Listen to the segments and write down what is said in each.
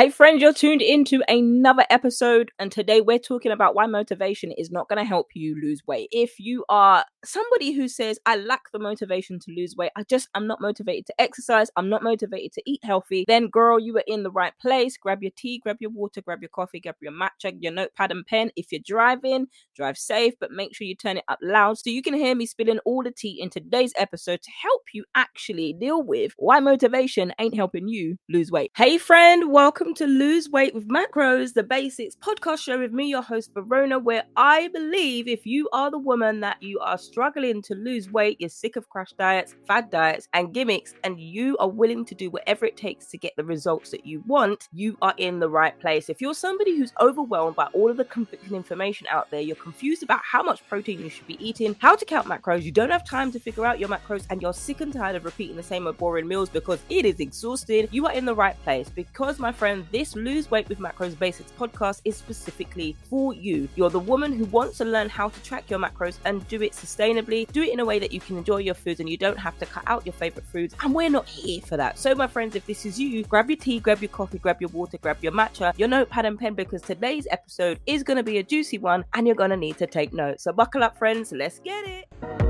Hey, friends, you're tuned into another episode, and today we're talking about why motivation is not going to help you lose weight. If you are somebody who says, I lack the motivation to lose weight, I just I'm not motivated to exercise, I'm not motivated to eat healthy, then, girl, you are in the right place. Grab your tea, grab your water, grab your coffee, grab your matcha, your notepad and pen. If you're driving, drive safe, but make sure you turn it up loud so you can hear me spilling all the tea in today's episode to help you actually deal with why motivation ain't helping you lose weight. Hey, friend, welcome welcome to Lose Weight with Macros, the basics podcast show with me, your host Verona, where I believe if you are the woman that you are struggling to lose weight, you're sick of crash diets, fad diets, and gimmicks, and you are willing to do whatever it takes to get the results that you want, you are in the right place. If you're somebody who's overwhelmed by all of the conflicting information out there, you're confused about how much protein you should be eating, how to count macros, you don't have time to figure out your macros, and you're sick and tired of repeating the same boring meals because it is exhausting, you are in the right place because, my friend, this Lose Weight with Macros Basics podcast is specifically for you. You're the woman who wants to learn how to track your macros and do it sustainably, do it in a way that you can enjoy your foods and you don't have to cut out your favorite foods. And we're not here for that. So, my friends, if this is you, grab your tea, grab your coffee, grab your water, grab your matcha, your notepad and pen because today's episode is going to be a juicy one and you're going to need to take notes. So, buckle up, friends. Let's get it.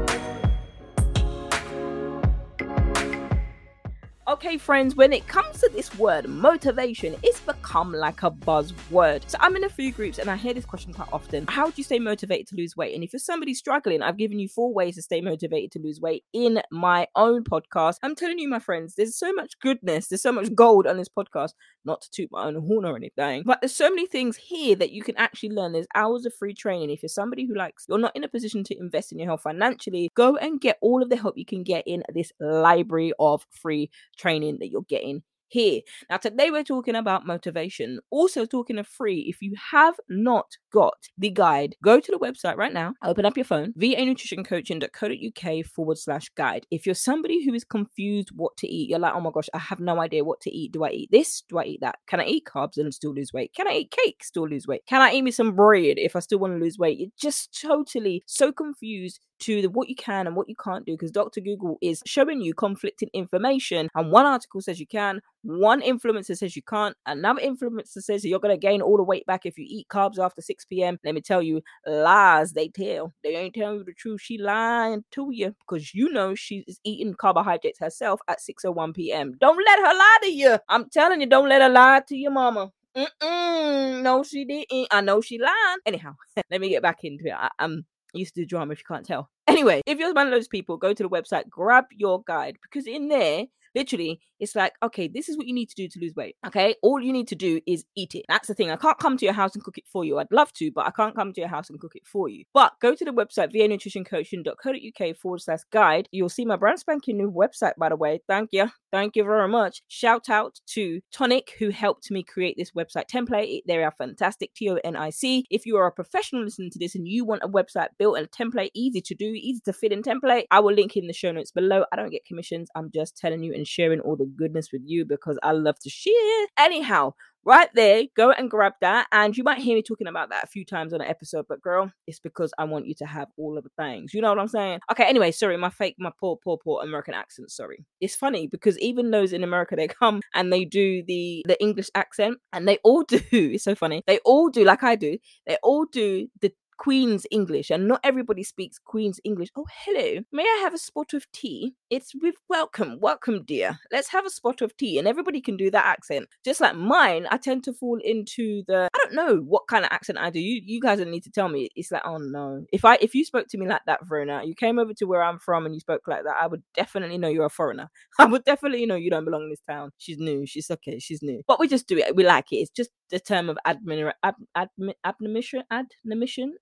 Okay, friends, when it comes to this word motivation, it's become like a buzzword. So I'm in a few groups and I hear this question quite often. How do you stay motivated to lose weight? And if you're somebody struggling, I've given you four ways to stay motivated to lose weight in my own podcast. I'm telling you, my friends, there's so much goodness, there's so much gold on this podcast. Not to toot my own horn or anything, but there's so many things here that you can actually learn. There's hours of free training. If you're somebody who likes, you're not in a position to invest in your health financially, go and get all of the help you can get in this library of free training that you're getting here. Now, today we're talking about motivation, also talking of free. If you have not got the guide, go to the website right now, open up your phone, vanutritioncoaching.co.uk forward slash guide. If you're somebody who is confused what to eat, you're like, oh my gosh, I have no idea what to eat. Do I eat this? Do I eat that? Can I eat carbs and still lose weight? Can I eat cake, still lose weight? Can I eat me some bread if I still want to lose weight? You're just totally so confused to the, what you can and what you can't do because Dr. Google is showing you conflicting information. And one article says you can, one influencer says you can't, another influencer says you're going to gain all the weight back if you eat carbs after 6 p.m. Let me tell you, lies they tell. They ain't telling you the truth. She lying to you because you know she's eating carbohydrates herself at 6:01 p.m. Don't let her lie to you. I'm telling you, don't let her lie to your mama. Mm-mm, no, she didn't. I know she lied. Anyhow, let me get back into it. I, Used to do drama if you can't tell. Anyway, if you're one of those people, go to the website, grab your guide because in there Literally, it's like, okay, this is what you need to do to lose weight. Okay. All you need to do is eat it. That's the thing. I can't come to your house and cook it for you. I'd love to, but I can't come to your house and cook it for you. But go to the website, vanutritioncoaching.co.uk forward slash guide. You'll see my brand spanking new website, by the way. Thank you. Thank you very much. Shout out to Tonic, who helped me create this website template. They are fantastic. T O N I C. If you are a professional listening to this and you want a website built and a template, easy to do, easy to fit in template, I will link in the show notes below. I don't get commissions. I'm just telling you and sharing all the goodness with you because I love to share. Anyhow, right there, go and grab that. And you might hear me talking about that a few times on an episode, but girl, it's because I want you to have all of the things. You know what I'm saying? Okay, anyway, sorry, my fake, my poor, poor, poor American accent. Sorry. It's funny because even those in America, they come and they do the the English accent, and they all do. It's so funny. They all do like I do. They all do the Queen's English, and not everybody speaks Queen's English. Oh, hello. May I have a spot of tea? It's with welcome, welcome, dear. Let's have a spot of tea. And everybody can do that accent. Just like mine, I tend to fall into the I don't know what kind of accent I do. You you guys don't need to tell me. It's like, oh no. If I if you spoke to me like that, Verona, you came over to where I'm from and you spoke like that, I would definitely know you're a foreigner. I would definitely know you don't belong in this town. She's new. She's okay. She's new. But we just do it. We like it. It's just the term of admin, ad, admin, admonition, admonition.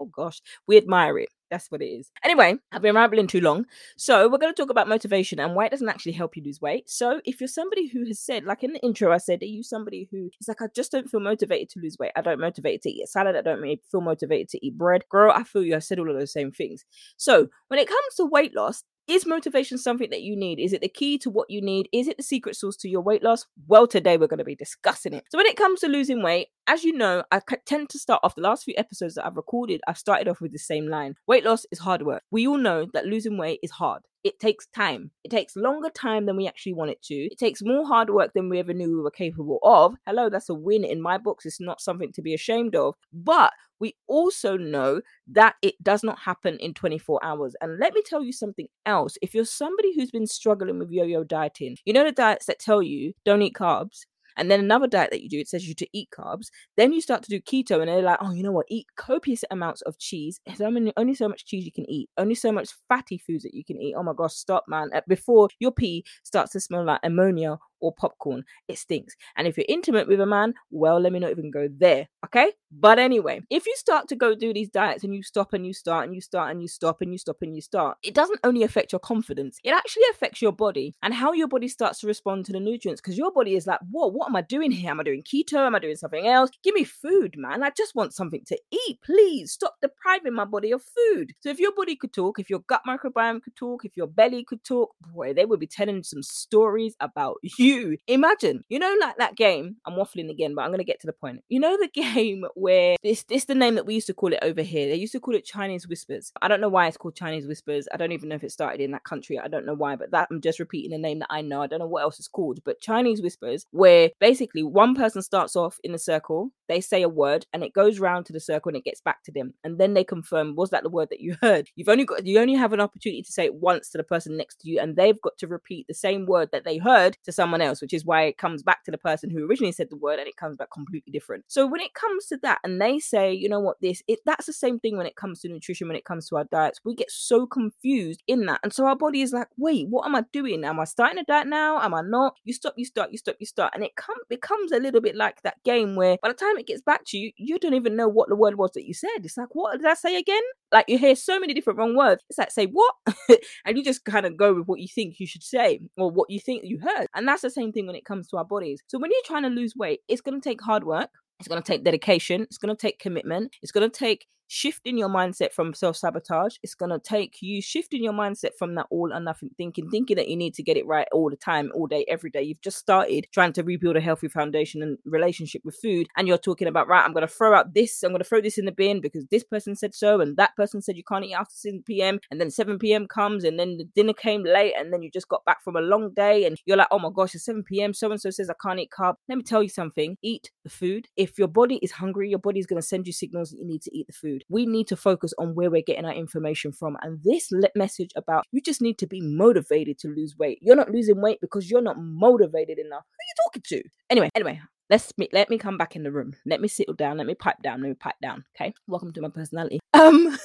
Oh gosh, we admire it. That's what it is. Anyway, I've been rambling too long. So, we're going to talk about motivation and why it doesn't actually help you lose weight. So, if you're somebody who has said, like in the intro, I said, are you somebody who is like, I just don't feel motivated to lose weight? I don't motivate to eat salad. I don't feel motivated to eat bread. Girl, I feel you. I said all of those same things. So, when it comes to weight loss, is motivation something that you need? Is it the key to what you need? Is it the secret sauce to your weight loss? Well, today we're going to be discussing it. So, when it comes to losing weight, as you know, I tend to start off the last few episodes that I've recorded, I've started off with the same line. Weight loss is hard work. We all know that losing weight is hard it takes time. It takes longer time than we actually want it to. It takes more hard work than we ever knew we were capable of. Hello, that's a win in my books. It's not something to be ashamed of. But we also know that it does not happen in 24 hours. And let me tell you something else. If you're somebody who's been struggling with yo yo dieting, you know the diets that tell you don't eat carbs, and then another diet that you do, it says you to eat carbs. Then you start to do keto, and they're like, oh, you know what? Eat copious amounts of cheese. Only, only so much cheese you can eat, only so much fatty foods that you can eat. Oh my gosh, stop, man. Before your pee starts to smell like ammonia or popcorn. It stinks. And if you're intimate with a man, well, let me not even go there. Okay. But anyway, if you start to go do these diets and you stop and you start and you start and you stop and you stop and you start, it doesn't only affect your confidence, it actually affects your body and how your body starts to respond to the nutrients. Because your body is like, whoa, what am I doing here? Am I doing keto? Am I doing something else? Give me food, man. I just want something to eat. Please stop depriving my body of food. So if your body could talk, if your gut microbiome could talk, if your belly could talk, boy, they would be telling some stories about you imagine, you know, like that game. I'm waffling again, but I'm gonna get to the point. You know the game where this this the name that we used to call it over here. They used to call it Chinese Whispers. I don't know why it's called Chinese Whispers. I don't even know if it started in that country. I don't know why, but that I'm just repeating the name that I know. I don't know what else it's called, but Chinese Whispers, where basically one person starts off in a circle, they say a word, and it goes round to the circle and it gets back to them, and then they confirm was that the word that you heard. You've only got you only have an opportunity to say it once to the person next to you, and they've got to repeat the same word that they heard to someone else, which is why it comes back to the person who originally said the word and it comes back completely different. So when it comes to that, and they say, you know what, this it that's the same thing when it comes to nutrition, when it comes to our diets. We get so confused in that. And so our body is like, wait, what am I doing? Am I starting a diet now? Am I not? You stop, you start, you stop, you start. And it com- becomes a little bit like that game where by the time it gets back to you, you don't even know what the word was that you said. It's like, what did I say again? Like you hear so many different wrong words. It's like, say what? and you just kind of go with what you think you should say or what you think you heard. And that's the same thing when it comes to our bodies. So when you're trying to lose weight, it's going to take hard work. It's going to take dedication. It's going to take commitment. It's going to take shifting your mindset from self sabotage. It's going to take you shifting your mindset from that all or nothing thinking, thinking that you need to get it right all the time, all day, every day. You've just started trying to rebuild a healthy foundation and relationship with food. And you're talking about, right, I'm going to throw out this, I'm going to throw this in the bin because this person said so. And that person said you can't eat after 7 p.m. And then 7 p.m. comes and then the dinner came late. And then you just got back from a long day and you're like, oh my gosh, it's 7 p.m. So and so says I can't eat carb. Let me tell you something eat the food. If your body is hungry, your body is going to send you signals that you need to eat the food food. We need to focus on where we're getting our information from. And this message about you just need to be motivated to lose weight. You're not losing weight because you're not motivated enough. Who are you talking to? Anyway, anyway, let's me, let me come back in the room let me settle down let me pipe down let me pipe down okay welcome to my personality um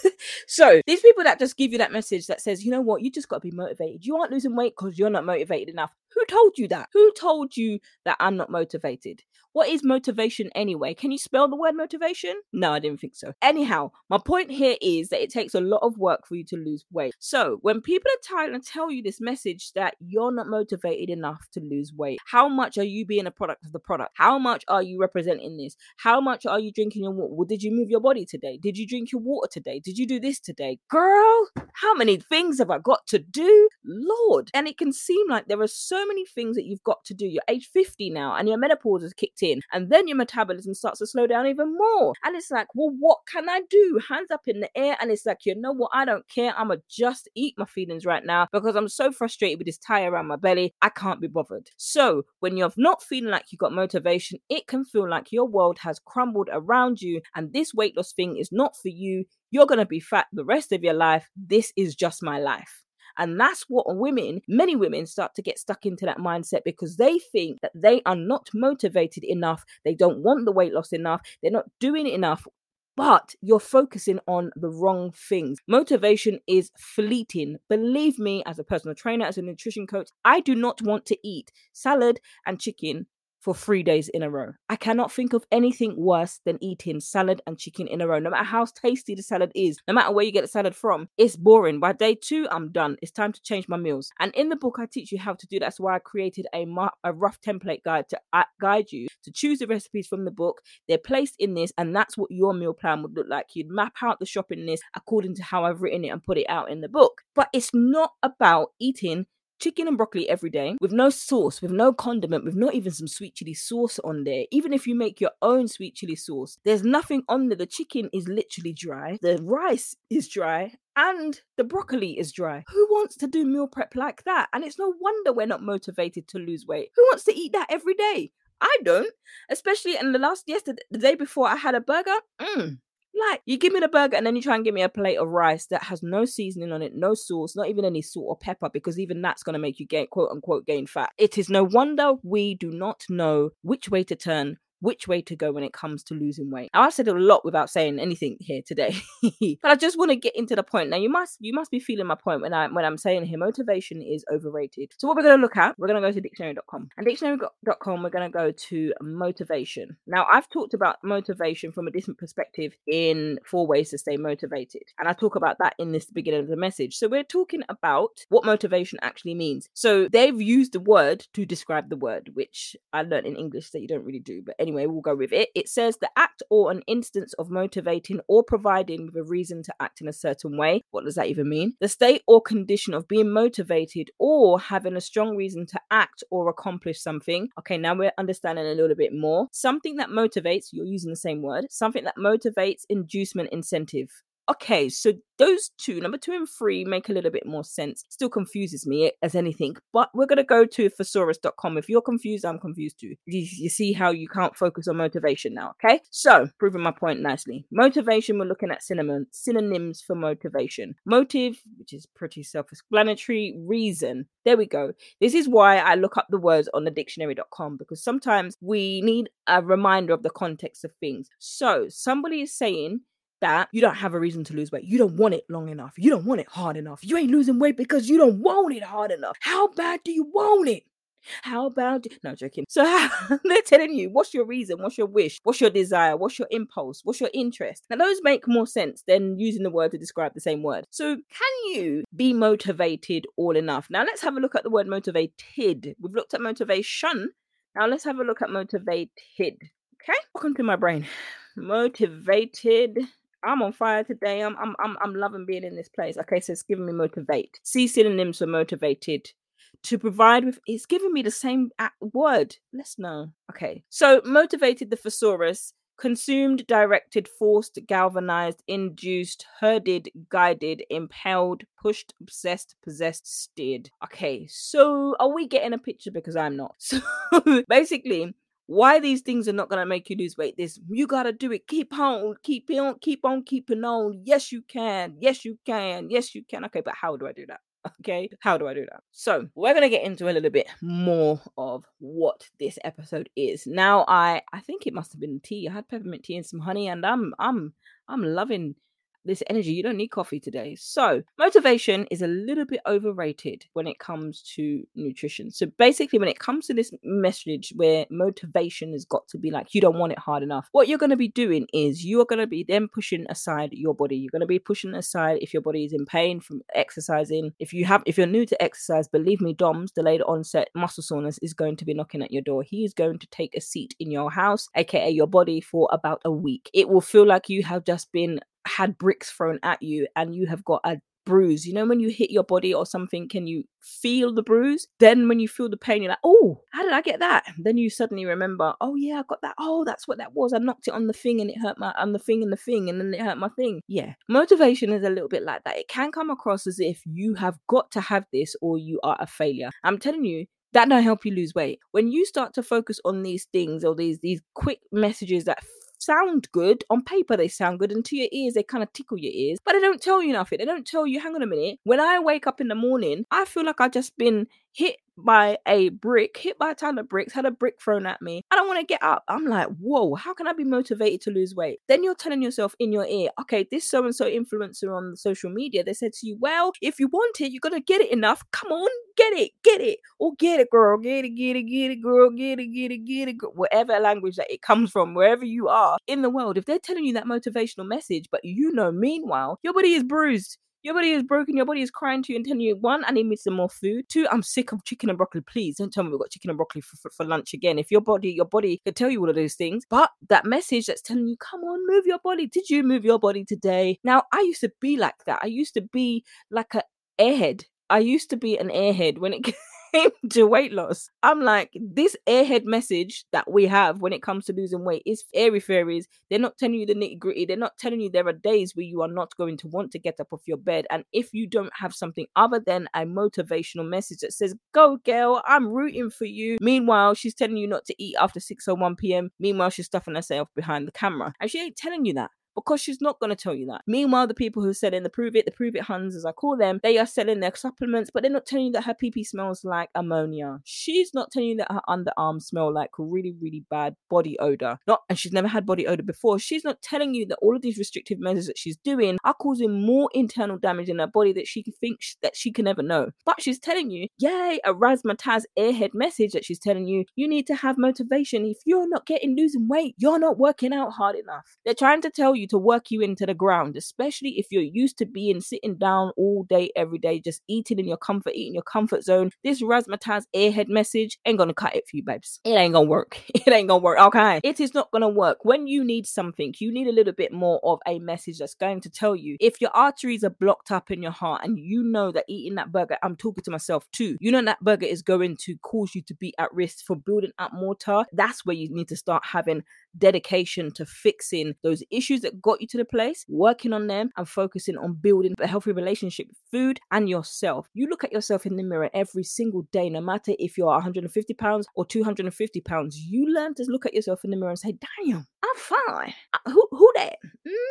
so these people that just give you that message that says you know what you just got to be motivated you aren't losing weight because you're not motivated enough who told you that who told you that i'm not motivated what is motivation anyway? Can you spell the word motivation? No, I didn't think so. Anyhow, my point here is that it takes a lot of work for you to lose weight. So when people are trying to tell you this message that you're not motivated enough to lose weight, how much are you being a product of the product? How much are you representing this? How much are you drinking your water? Well, did you move your body today? Did you drink your water today? Did you do this today? Girl, how many things have I got to do? Lord. And it can seem like there are so many things that you've got to do. You're age 50 now and your menopause has kicked in, and then your metabolism starts to slow down even more. And it's like, well, what can I do? Hands up in the air. And it's like, you know what? I don't care. I'ma just eat my feelings right now because I'm so frustrated with this tie around my belly. I can't be bothered. So when you're not feeling like you've got motivation, it can feel like your world has crumbled around you, and this weight loss thing is not for you. You're gonna be fat the rest of your life. This is just my life. And that's what women, many women, start to get stuck into that mindset because they think that they are not motivated enough. They don't want the weight loss enough. They're not doing it enough but you're focusing on the wrong things. Motivation is fleeting. Believe me, as a personal trainer, as a nutrition coach, I do not want to eat salad and chicken for three days in a row. I cannot think of anything worse than eating salad and chicken in a row. No matter how tasty the salad is, no matter where you get the salad from, it's boring. By day two, I'm done. It's time to change my meals. And in the book, I teach you how to do that. That's why I created a, a rough template guide to uh, guide you to choose the recipes from the book. They're placed in this, and that's what your meal plan would look like. You'd map out the shopping list according to how I've written it and put it out in the book. But it's not about eating chicken and broccoli every day with no sauce, with no condiment, with not even some sweet chili sauce on there. Even if you make your own sweet chili sauce, there's nothing on there. The chicken is literally dry, the rice is dry, and the broccoli is dry. Who wants to do meal prep like that? And it's no wonder we're not motivated to lose weight. Who wants to eat that every day? I don't. Especially in the last yesterday, the day before I had a burger. Mm, like, you give me the burger and then you try and give me a plate of rice that has no seasoning on it, no sauce, not even any salt or pepper, because even that's going to make you gain, quote unquote, gain fat. It is no wonder we do not know which way to turn which way to go when it comes to losing weight. I've said a lot without saying anything here today, but I just want to get into the point. Now, you must you must be feeling my point when I when I'm saying here motivation is overrated. So, what we're going to look at, we're going to go to dictionary.com, and dictionary.com, we're going to go to motivation. Now, I've talked about motivation from a different perspective in four ways to stay motivated, and I talk about that in this beginning of the message. So, we're talking about what motivation actually means. So, they've used the word to describe the word, which I learned in English that you don't really do, but anyway anyway, we'll go with it. It says the act or an instance of motivating or providing with a reason to act in a certain way. What does that even mean? The state or condition of being motivated or having a strong reason to act or accomplish something. Okay, now we're understanding a little bit more. Something that motivates, you're using the same word, something that motivates, inducement, incentive okay, so those two, number two and three, make a little bit more sense. Still confuses me eh, as anything, but we're going to go to thesaurus.com. If you're confused, I'm confused too. You, you, see how you can't focus on motivation now, okay? So, proving my point nicely. Motivation, we're looking at synonym, synonyms for motivation. Motive, which is pretty self explanatory, reason. There we go. This is why I look up the words on the dictionary.com because sometimes we need a reminder of the context of things. So, somebody is saying, that you don't have a reason to lose weight. You don't want it long enough. You don't want it hard enough. You ain't losing weight because you don't want it hard enough. How bad do you want it? How about no joking? So they're telling you what's your reason, what's your wish, what's your desire, what's your impulse, what's your interest. Now those make more sense than using the word to describe the same word. So can you be motivated all enough? Now let's have a look at the word motivated. We've looked at motivation. Now let's have a look at motivated. Okay, welcome to my brain. Motivated I'm on fire today. I'm I'm I'm I'm loving being in this place. Okay, so it's giving me motivate. See synonyms for motivated. To provide with, it's giving me the same uh, word. Let's know. Okay, so motivated the thesaurus consumed, directed, forced, galvanized, induced, herded, guided, impelled, pushed, obsessed, possessed, steered. Okay, so are we getting a picture? Because I'm not. So basically, why these things are not going to make you lose weight this you got to do it. Keep on keep on keep on keeping on. Yes you can. Yes you can. Yes you can. Okay but how do i do that? Okay how do i do that? So we're going to get into a little bit more of what this episode is. Now i i think it must have been tea. I had peppermint tea and some honey and i'm i'm i'm loving this energy. You don't need coffee today. So, motivation is a little bit overrated when it comes to nutrition. So, basically, when it comes to this message where motivation has got to be like, you don't want it hard enough, what you're going to be doing is you are going to be then pushing aside your body. You're going to be pushing aside if your body is in pain from exercising. If you have, if you're new to exercise, believe me, DOMS, delayed onset muscle soreness, is going to be knocking at your door. He is going to take a seat in your house, aka your body, for about a week. It will feel like you have just been had bricks thrown at you and you have got a bruise. You know, when you hit your body or something, can you feel the bruise? Then when you feel the pain, you're like, oh, how did I get that? Then you suddenly remember, oh yeah, I got that. Oh, that's what that was. I knocked it on the thing and it hurt my on the thing and the thing and then it hurt my thing. Yeah. Motivation is a little bit like that. It can come across as if you have got to have this or you are a failure. I'm telling you, that don't help you lose weight. When you start to focus on these things or these these quick messages that sound good. On paper they sound good. And to your ears they kind of tickle your ears. But they don't tell you nothing. They don't tell you hang on a minute. When i wake up in the morning i feel like i've just been hit by a brick, hit by a ton of bricks, had a brick thrown at me. I don't want to get up. I'm like, whoa, how can I be motivated to lose weight? Then you're telling yourself in your ear, okay, this so and so influencer on social media, they said to you, well, if you want it, you're going to get it enough. Come on, get it, get it, or get it, girl, get it, get it, get it, girl, get it, get it, get it, girl. whatever language that it comes from, wherever you are in the world. If they're telling you that motivational message, but you know, meanwhile, your body is bruised, your body is broken. Your body is crying to you and telling you, one, I need me some more food. Two, I'm sick of chicken and broccoli. Please don't tell me we've got chicken and broccoli for, for, for lunch again. If your body, your body can tell you all of those things, but that message that's telling you, come on, move your body. Did you move your body today? Now, I used to be like that. I used to be like a airhead I used to be an airhead when it came to weight loss. I'm like, this airhead message that we have when it comes to losing weight is airy fairies. They're not telling you the nitty gritty. They're not telling you there are days where you are not going to want to get up off your bed. And if you don't have something other than a motivational message that says, go girl, I'm rooting for you. Meanwhile, she's telling you not to eat after 6 or 1 p.m. Meanwhile, she's stuffing herself behind the camera. And she ain't telling you that because she's not going to tell you that. Meanwhile, the people who are selling the prove it, the prove it huns as I call them, they are selling their supplements, but they're not telling you that her PP smells like ammonia. She's not telling you that her underarms smell like really, really bad body odor. Not, and she's never had body odor before. She's not telling you that all of these restrictive measures that she's doing are causing more internal damage in her body that she thinks that she can never know. But she's telling you, yay, a razzmatazz airhead message that she's telling you, you need to have motivation. If you're not getting losing weight, you're not working out hard enough. They're trying to tell you you to work you into the ground, especially if you're used to being sitting down all day, every day, just eating in your comfort, eating your comfort zone. This razzmatazz airhead message ain't gonna cut it for you, babes. It ain't gonna work. It ain't gonna work. Okay. It is not gonna work. When you need something, you need a little bit more of a message that's going to tell you if your arteries are blocked up in your heart and you know that eating that burger, I'm talking to myself too, you know that burger is going to cause you to be at risk for building up mortar. That's where you need to start having dedication to fixing those issues that got you to the place, working on them, and focusing on building a healthy relationship with food and yourself. You look at yourself in the mirror every single day, no matter if you're 150 pounds or 250 pounds. You learn to look at yourself in the mirror and say, "Damn, I'm fine. Uh, who who that?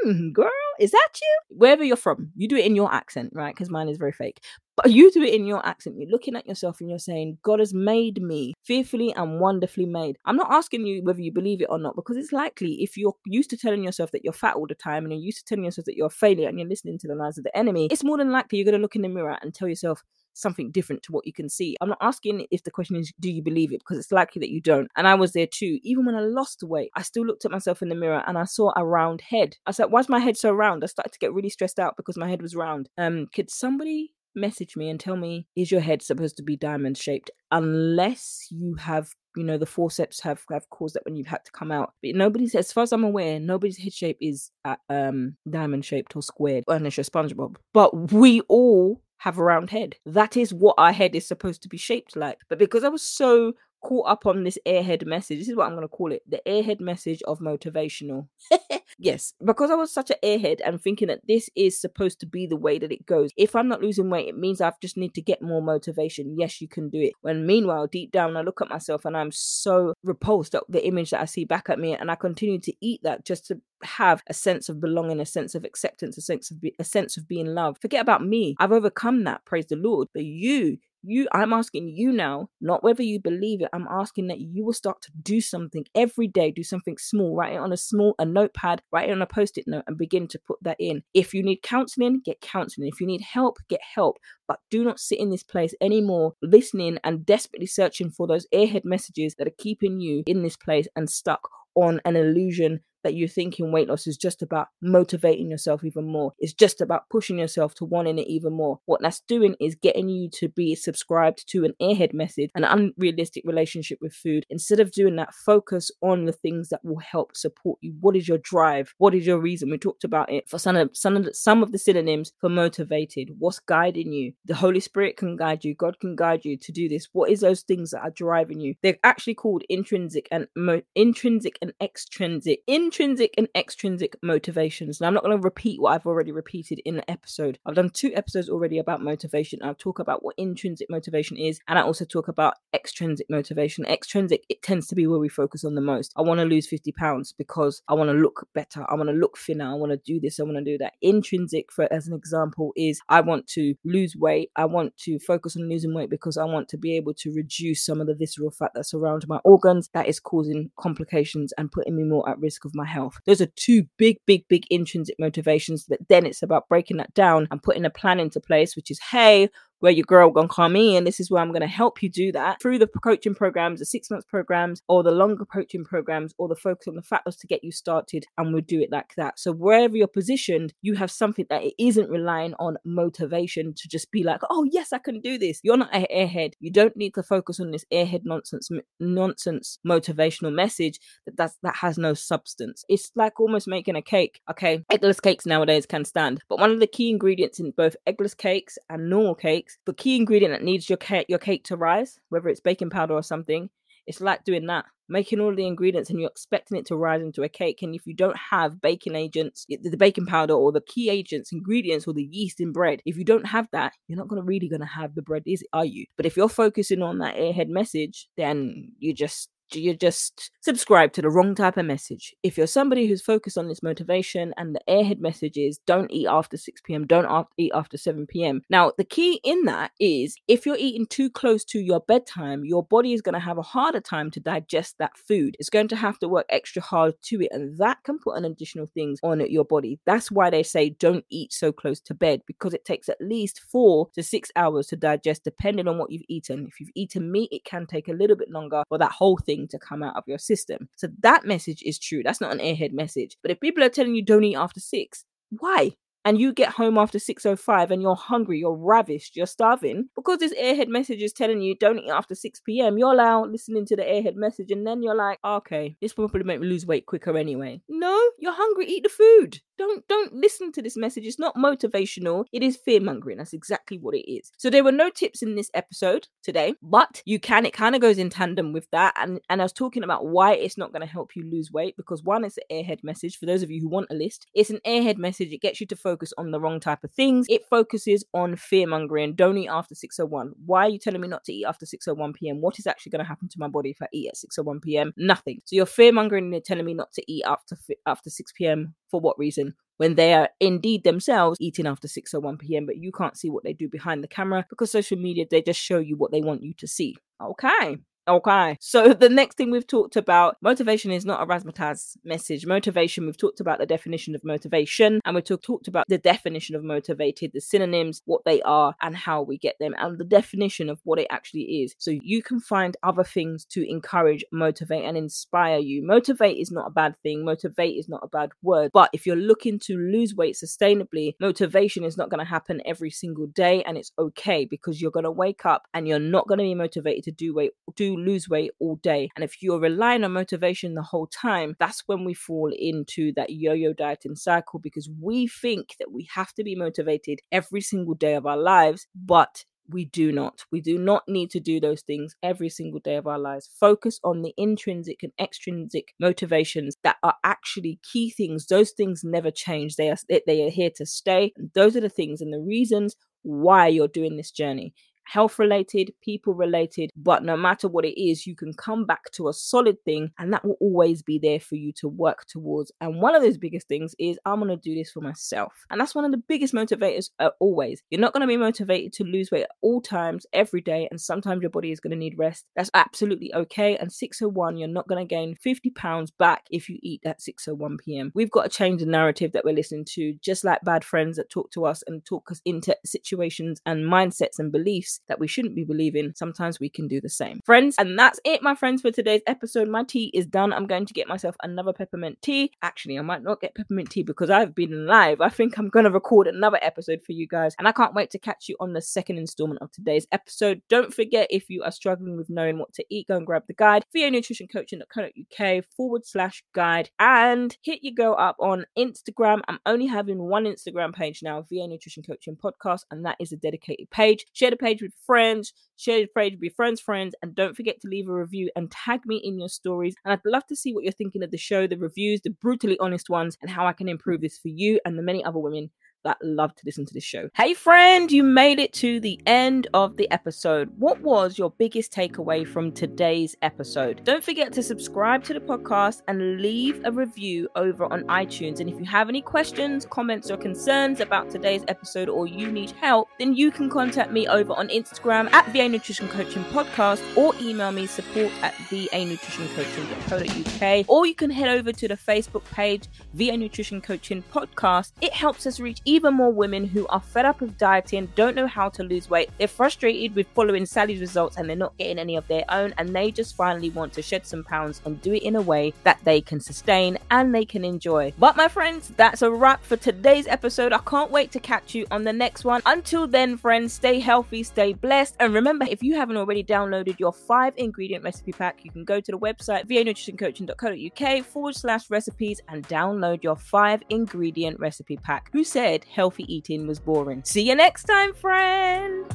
Mm, girl, is that you? Wherever you're from, you do it in your accent, right? Because mine is very fake. But you do it in your accent. You're looking at yourself and you're saying, God has made me fearfully and wonderfully made. I'm not asking you whether you believe it or not, because it's likely if you're used to telling yourself that you're fat all the time and you're used to telling yourself that you're a failure and you're listening to the lies of the enemy, it's more than likely you're going to look in the mirror and tell yourself, something different to what you can see. I'm not asking if the question is, do you believe it? Because it's likely that you don't. And I was there too. Even when I lost weight, I still looked at myself in the mirror and I saw a round head. I said, why's my head so round? I started to get really stressed out because my head was round. Um, could somebody message me and tell me is your head supposed to be diamond shaped? Unless you have you know the forceps have have caused that when you've had to come out. But nobody's as far as i'm aware nobody's head shape is uh, um diamond shaped or squared unless you're spongebob. But we all have a round head. That is what our head is supposed to be shaped like. But because i was so caught up on this airhead message. This is what I'm going to call it the airhead message of motivational. yes, because I was such an airhead and thinking that this is supposed to be the way that it goes. If I'm not losing weight, it means I just need to get more motivation. Yes, you can do it. When meanwhile, deep down, I look at myself and I'm so repulsed at the image that I see back at me, and I continue to eat that just to have a sense of belonging, a sense of acceptance, a sense of be- a sense of being loved. Forget about me. I've overcome that. Praise the Lord. But you, you i'm asking you now not whether you believe it i'm asking that you will start to do something every day do something small write it on a small a notepad write it on a post-it note and begin to put that in. If you need counseling get counseling. If you need help get help. But do not sit in this place anymore listening and desperately searching for those airhead messages that are keeping you in this place and stuck on an illusion that you're thinking weight loss is just about motivating yourself even more. It's just about pushing yourself to wanting it even more. What that's doing is getting you to be subscribed to an airhead message, an unrealistic relationship with food. Instead of doing that, focus on the things that will help support you. What is your drive? What is your reason? We talked about it for some of some of the, some of the synonyms for motivated. What's guiding you? The Holy Spirit can guide you. God can guide you to do this. What is those things that are driving you? They're actually called intrinsic and mo- intrinsic and extrinsic. In intrinsic and extrinsic motivations. Now, I'm not going to repeat what I've already repeated in the episode. I've done two episodes already about motivation. I'll talk about what intrinsic motivation is, and I also talk about extrinsic motivation. Extrinsic, it tends to be where we focus on the most. I want to lose 50 pounds because I want to look better. I want to look thinner. I want to do this. I want to do that. Intrinsic, for as an example, is I want to lose weight. I want to focus on losing weight because I want to be able to reduce some of the visceral fat that's around my organs that is causing complications and putting me more at risk of my health. Those are two big, big, big intrinsic motivations. But then it's about breaking that down and putting a plan into place, which is, hey, where your girl gonna come in. This is where I'm gonna help you do that through the coaching programs, the six months programs, or the longer coaching programs, or the focus on the fat to get you started, and we'll do it like that. So wherever you're positioned, you have something that it isn't relying on motivation to just be like, oh yes, I can do this. You're not an airhead. You don't need to focus on this airhead nonsense, nonsense motivational message that that's, that has no substance. It's like almost making a cake. Okay, eggless cakes nowadays can stand, but one of the key ingredients in both eggless cakes and normal cakes. The key ingredient that needs your cake, your cake to rise, whether it's baking powder or something, it's like doing that, making all the ingredients and you're expecting it to rise into a cake. And if you don't have baking agents, the baking powder or the key agents, ingredients or the yeast in bread, if you don't have that, you're not gonna really gonna have the bread, is are you? But if you're focusing on that airhead message, then you just you just subscribe to the wrong type of message. If you're somebody who's focused on this motivation and the airhead message is don't eat after 6 p.m., don't eat after 7 p.m. Now, the key in that is if you're eating too close to your bedtime, your body is going to have a harder time to digest that food. It's going to have to work extra hard to it, and that can put an additional things on your body. That's why they say don't eat so close to bed because it takes at least four to six hours to digest, depending on what you've eaten. If you've eaten meat, it can take a little bit longer for that whole thing to come out of your system. So that message is true. That's not an airhead message. But if people are telling you don't eat after six, why? And you get home after 6.05 and you're hungry, you're ravished, you're starving, because this airhead message is telling you don't eat after 6 p.m., you're now listening to the airhead message and then you're like, okay, this probably make me lose weight quicker anyway. No, you're hungry, eat the food. Don't don't listen to this message. It's not motivational. It is fear mongering. That's exactly what it is. So there were no tips in this episode today, but you can. It kind of goes in tandem with that. And and I was talking about why it's not going to help you lose weight because one, it's an airhead message. For those of you who want a list, it's an airhead message. It gets you to focus on the wrong type of things. It focuses on fear mongering. Don't eat after 6:01. Why are you telling me not to eat after 6:01 p.m.? What is actually going to happen to my body if I eat at 6:01 p.m.? Nothing. So you're fear mongering and you're telling me not to eat after after 6 p.m. For what reason? When they are indeed themselves eating after 6 or 1 p.m., but you can't see what they do behind the camera because social media, they just show you what they want you to see. Okay. Okay. So the next thing we've talked about, motivation is not a razzmatazz message. Motivation, we've talked about the definition of motivation and we've talk, talked about the definition of motivated, the synonyms, what they are and how we get them and the definition of what it actually is. So you can find other things to encourage, motivate and inspire you. Motivate is not a bad thing. Motivate is not a bad word. But if you're looking to lose weight sustainably, motivation is not going to happen every single day and it's okay because you're going to wake up and you're not going to be motivated to do weight do lose weight all day. And if you're relying on motivation the whole time, that's when we fall into that yo yo dieting cycle because we think that we have to be motivated every single day of our lives, but we do not. We do not need to do those things every single day of our lives. Focus on the intrinsic and extrinsic motivations that are actually key things. Those things never change. They are they are here to stay. Those are the things and the reasons why you're doing this journey health related, people related, but no matter what it is, you can come back to a solid thing and that will always be there for you to work towards. And one of those biggest things is I'm going to do this for myself. And that's one of the biggest motivators uh, always. You're not going to be motivated to lose weight at all times, every day, and sometimes your body is going to need rest. That's absolutely okay. And 601, you're not going to gain 50 pounds back if you eat at 601 p.m. We've got to change the narrative that we're listening to, just like bad friends that talk to us and talk us into situations and mindsets and beliefs beliefs that we shouldn't be believing, sometimes we can do the same. Friends, and that's it, my friends, for today's episode. My tea is done. I'm going to get myself another peppermint tea. Actually, I might not get peppermint tea because I've been live. I think I'm going to record another episode for you guys, and I can't wait to catch you on the second installment of today's episode. Don't forget, if you are struggling with knowing what to eat, go and grab the guide, vanutritioncoaching.co.uk forward slash guide, and hit your girl up on Instagram. I'm only having one Instagram page now, VA Nutrition Coaching Podcast, and that is a dedicated page. Share the page with friends, share the page with your friends' friends, and don't forget to leave a review and tag me in your stories. And I'd love to see what you're thinking of the show, the reviews, the brutally honest ones, and how I can improve this for you and the many other women that love to listen to this show. Hey, friend, you made it to the end of the episode. What was your biggest takeaway from today's episode? Don't forget to subscribe to the podcast and leave a review over on iTunes. And if you have any questions, comments, or concerns about today's episode, or you need help, then you can contact me over on Instagram at VA Nutrition Coaching Podcast or email me support at vanutritioncoaching.co.uk or you can head over to the Facebook page VA Nutrition Coaching Podcast. It helps us reach even more women who are fed up with dieting, don't know how to lose weight. They're frustrated with following Sally's results and they're not getting any of their own, and they just finally want to shed some pounds and do it in a way that they can sustain and they can enjoy. But, my friends, that's a wrap for today's episode. I can't wait to catch you on the next one. Until then, friends, stay healthy, stay blessed, and remember if you haven't already downloaded your five ingredient recipe pack, you can go to the website vanutritioncoaching.co.uk forward slash recipes and download your five ingredient recipe pack. Who said healthy eating was boring. See you next time, friend.